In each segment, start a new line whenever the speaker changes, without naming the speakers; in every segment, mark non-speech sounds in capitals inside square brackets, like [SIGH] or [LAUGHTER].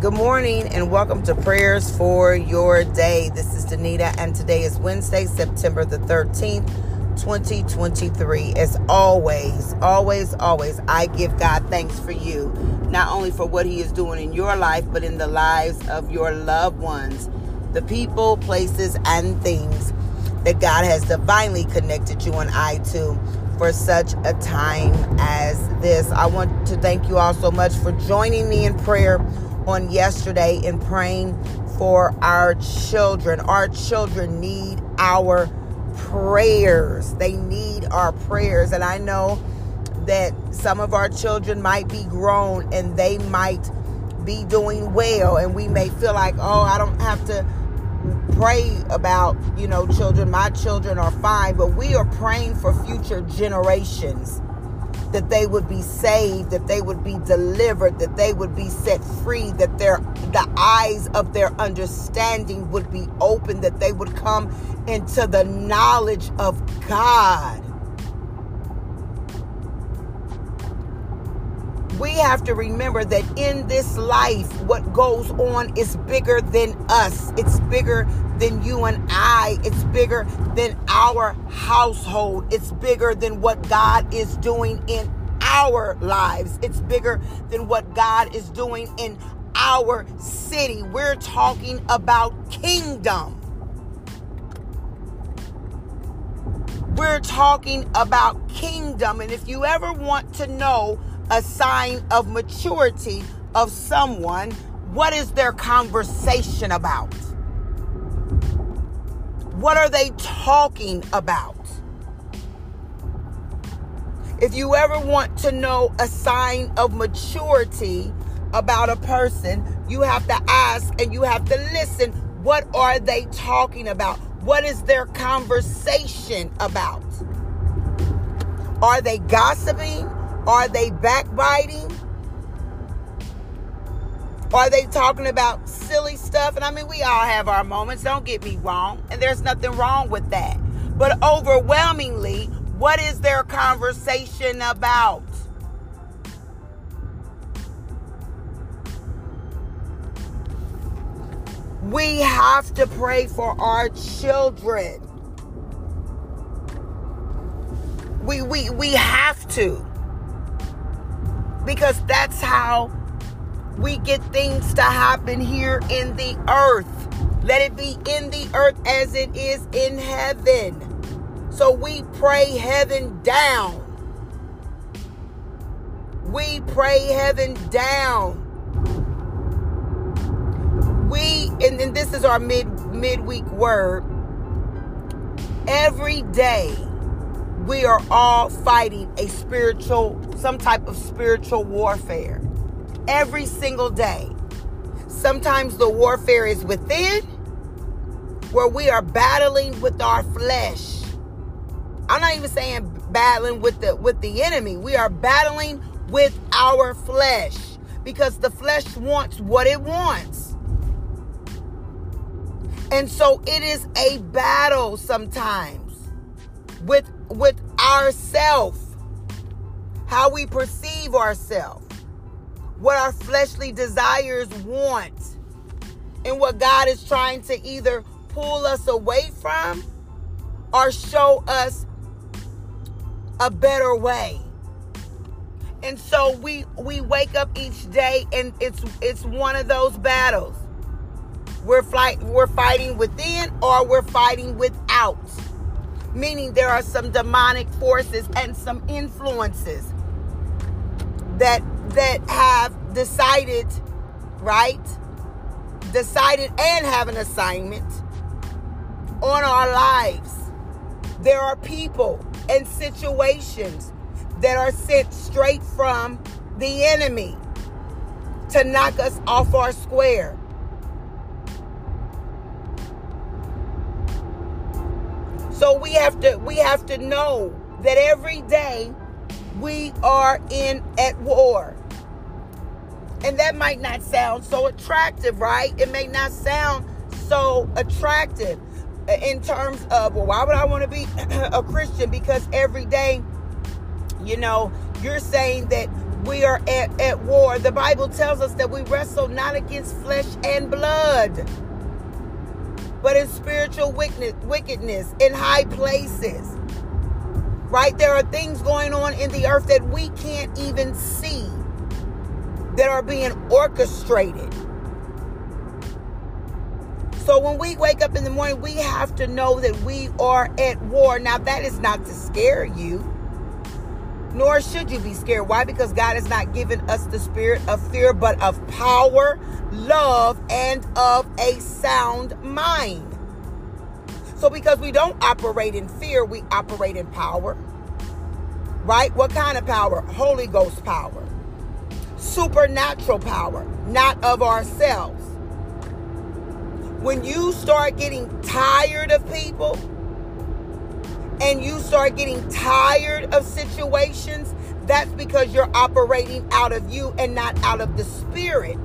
Good morning and welcome to Prayers for Your Day. This is Danita and today is Wednesday, September the 13th, 2023. As always, always, always, I give God thanks for you, not only for what He is doing in your life, but in the lives of your loved ones, the people, places, and things that God has divinely connected you and I to for such a time as this. I want to thank you all so much for joining me in prayer on yesterday in praying for our children. Our children need our prayers. They need our prayers. And I know that some of our children might be grown and they might be doing well. And we may feel like, oh, I don't have to pray about, you know, children. My children are fine. But we are praying for future generations that they would be saved, that they would be delivered, that they would be set free, that their the eyes of their understanding would be open, that they would come into the knowledge of God. We have to remember that in this life, what goes on is bigger than us. It's bigger than you and I. It's bigger than our household. It's bigger than what God is doing in our lives. It's bigger than what God is doing in our city. We're talking about kingdom. We're talking about kingdom. And if you ever want to know a sign of maturity of someone, what is their conversation about? What are they talking about? If you ever want to know a sign of maturity about a person, you have to ask and you have to listen. What are they talking about? What is their conversation about? Are they gossiping? Are they backbiting? Are they talking about silly stuff? And I mean, we all have our moments, don't get me wrong. And there's nothing wrong with that. But overwhelmingly, what is their conversation about? We have to pray for our children. We, we, we have to. Because that's how we get things to happen here in the earth. Let it be in the earth as it is in heaven. So we pray heaven down. We pray heaven down. We and, and this is our mid midweek word. Every day we are all fighting a spiritual some type of spiritual warfare every single day. Sometimes the warfare is within, where we are battling with our flesh. I'm not even saying battling with the with the enemy. We are battling with our flesh because the flesh wants what it wants. And so it is a battle sometimes with with ourself, how we perceive ourselves what our fleshly desires want and what God is trying to either pull us away from or show us a better way. And so we we wake up each day and it's it's one of those battles. We're fight we're fighting within or we're fighting without. Meaning there are some demonic forces and some influences that that have decided, right? Decided and have an assignment on our lives. There are people and situations that are sent straight from the enemy to knock us off our square. So we have to we have to know that every day we are in at war. And that might not sound so attractive, right? It may not sound so attractive in terms of, well, why would I want to be [CLEARS THROAT] a Christian? Because every day, you know, you're saying that we are at, at war. The Bible tells us that we wrestle not against flesh and blood, but in spiritual wickedness in high places. Right? There are things going on in the earth that we can't even see that are being orchestrated. So when we wake up in the morning, we have to know that we are at war. Now, that is not to scare you nor should you be scared. Why? Because God has not given us the spirit of fear, but of power, love, and of a sound mind. So, because we don't operate in fear, we operate in power. Right? What kind of power? Holy Ghost power, supernatural power, not of ourselves. When you start getting tired of people, and you start getting tired of situations, that's because you're operating out of you and not out of the spirit.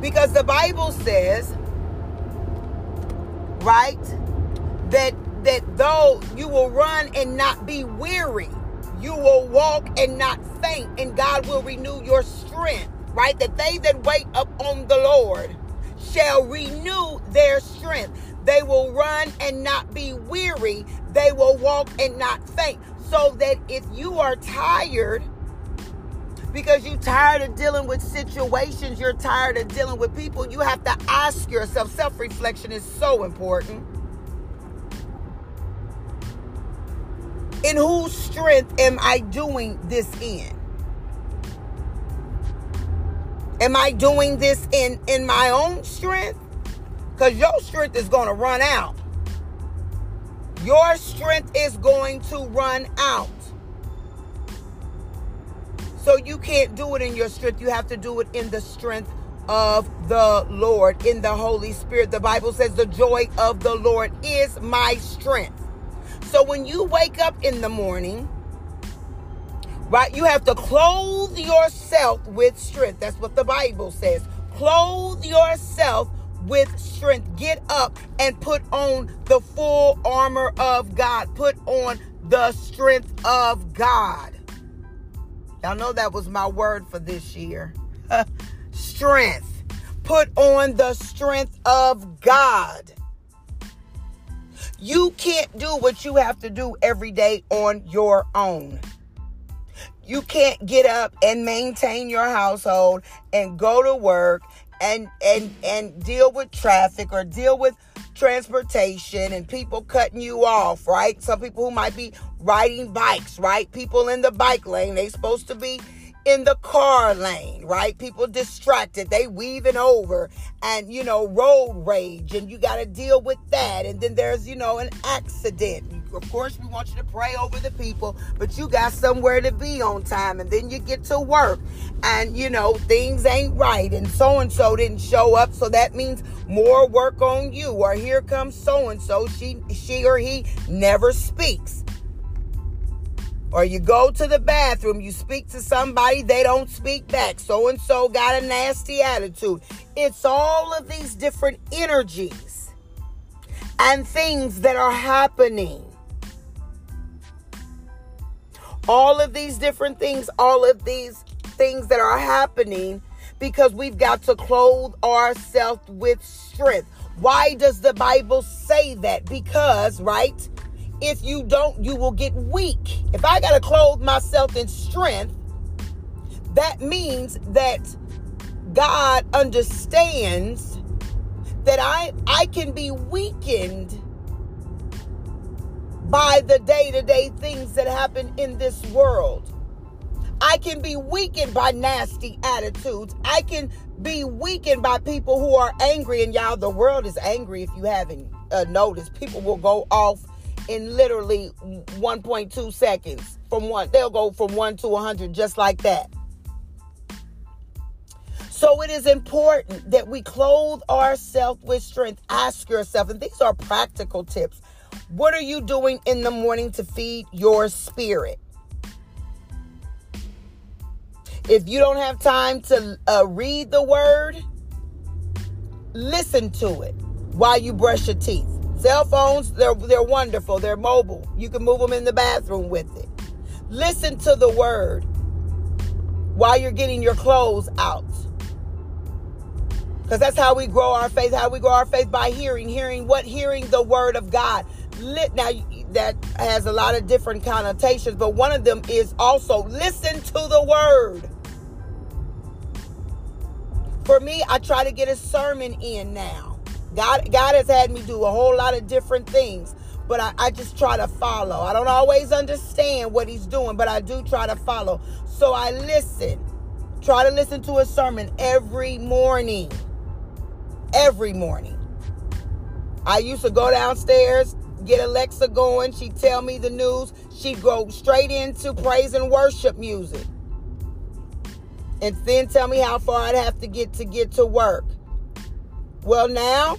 Because the Bible says, right, that that though you will run and not be weary, you will walk and not faint, and God will renew your strength, right? That they that wait up on the Lord shall renew their strength. They will run and not be weary. They will walk and not faint. So that if you are tired, because you're tired of dealing with situations, you're tired of dealing with people, you have to ask yourself. Self reflection is so important. In whose strength am I doing this in? Am I doing this in in my own strength? Because your strength is going to run out. Your strength is going to run out. So you can't do it in your strength. You have to do it in the strength of the Lord, in the Holy Spirit. The Bible says the joy of the Lord is my strength. So when you wake up in the morning, right, you have to clothe yourself with strength. That's what the Bible says. Clothe yourself with strength. Get up and put on the full armor of God. Put on the strength of God. Y'all know that was my word for this year. [LAUGHS] strength. Put on the strength of God. You can't do what you have to do every day on your own. You can't get up and maintain your household and go to work and and and deal with traffic or deal with transportation and people cutting you off, right? Some people who might be riding bikes, right? People in the bike lane, they supposed to be in the car lane, right? People distracted, they weaving over and you know, road rage and you got to deal with that. And then there's, you know, an accident of course, we want you to pray over the people, but you got somewhere to be on time. And then you get to work and, you know, things ain't right. And so and so didn't show up. So that means more work on you. Or here comes so and so. She, she or he never speaks. Or you go to the bathroom, you speak to somebody, they don't speak back. So and so got a nasty attitude. It's all of these different energies and things that are happening all of these different things, all of these things that are happening because we've got to clothe ourselves with strength. Why does the Bible say that? Because, right? If you don't, you will get weak. If I got to clothe myself in strength, that means that God understands that I I can be weakened by the day to day things that happen in this world. I can be weakened by nasty attitudes. I can be weakened by people who are angry. And y'all, the world is angry if you haven't uh, noticed. People will go off in literally 1.2 seconds from one. They'll go from one to 100 just like that. So it is important that we clothe ourselves with strength. Ask yourself, and these are practical tips. What are you doing in the morning to feed your spirit? If you don't have time to uh, read the word, listen to it while you brush your teeth. Cell phones, they're, they're wonderful. They're mobile. You can move them in the bathroom with it. Listen to the word while you're getting your clothes out. Because that's how we grow our faith. How we grow our faith by hearing. Hearing what? Hearing the word of God. Now, that has a lot of different connotations, but one of them is also listen to the word. For me, I try to get a sermon in now. God, God has had me do a whole lot of different things, but I, I just try to follow. I don't always understand what He's doing, but I do try to follow. So I listen. Try to listen to a sermon every morning. Every morning. I used to go downstairs, get Alexa going. She'd tell me the news. She'd go straight into praise and worship music and then tell me how far I'd have to get to get to work. Well, now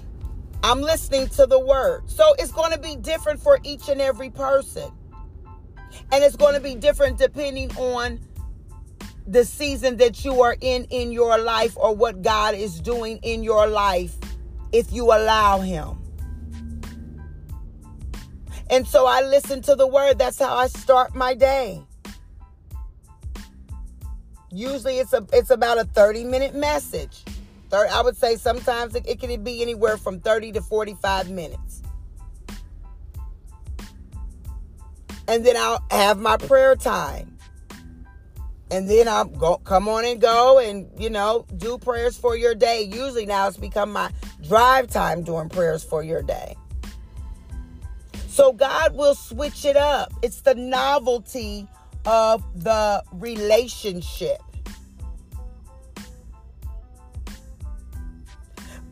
I'm listening to the word. So it's going to be different for each and every person. And it's going to be different depending on the season that you are in in your life or what God is doing in your life if you allow Him. And so I listen to the word. That's how I start my day. Usually it's a it's about a 30 minute message. I would say sometimes it, it can be anywhere from 30 to 45 minutes. And then I'll have my prayer time. And then I'll go come on and go and you know do prayers for your day. Usually now it's become my drive time doing prayers for your day. So God will switch it up. It's the novelty of the relationship.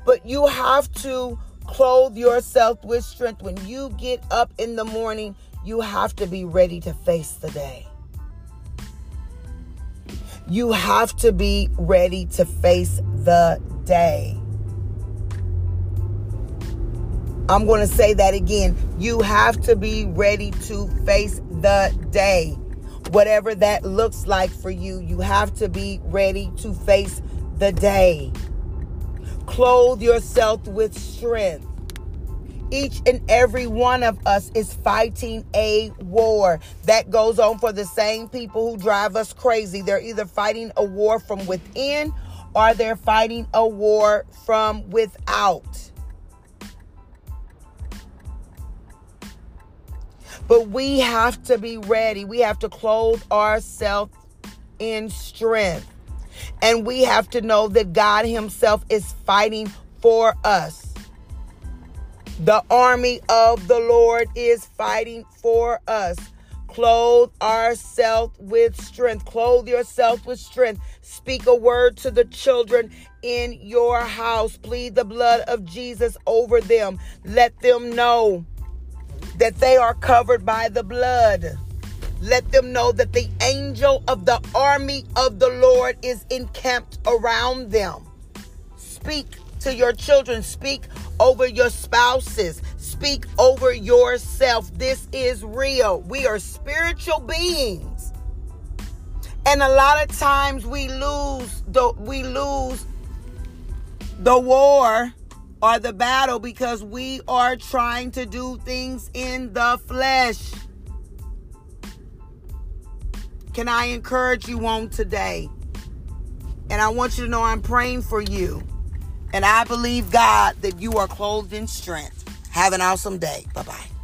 But you have to clothe yourself with strength. When you get up in the morning, you have to be ready to face the day. You have to be ready to face the day. I'm going to say that again. You have to be ready to face the day whatever that looks like for you, you have to be ready to face the day. Clothe yourself with strength. Each and every one of us is fighting a war that goes on for the same people who drive us crazy. They're either fighting a war from within or they're fighting a war from without. But we have to be ready. We have to clothe ourselves in strength. And we have to know that God Himself is fighting for us. The army of the Lord is fighting for us. Clothe ourselves with strength. Clothe yourself with strength. Speak a word to the children in your house. Plead the blood of Jesus over them. Let them know that they are covered by the blood. Let them know that the angel of the army of the Lord is encamped around them. Speak to your children, speak over your spouses, speak over yourself. This is real. We are spiritual beings. And a lot of times we lose the we lose the war or the battle because we are trying to do things in the flesh. Can I encourage you on today? And I want you to know I'm praying for you. And I believe, God, that you are clothed in strength. Have an awesome day. Bye bye.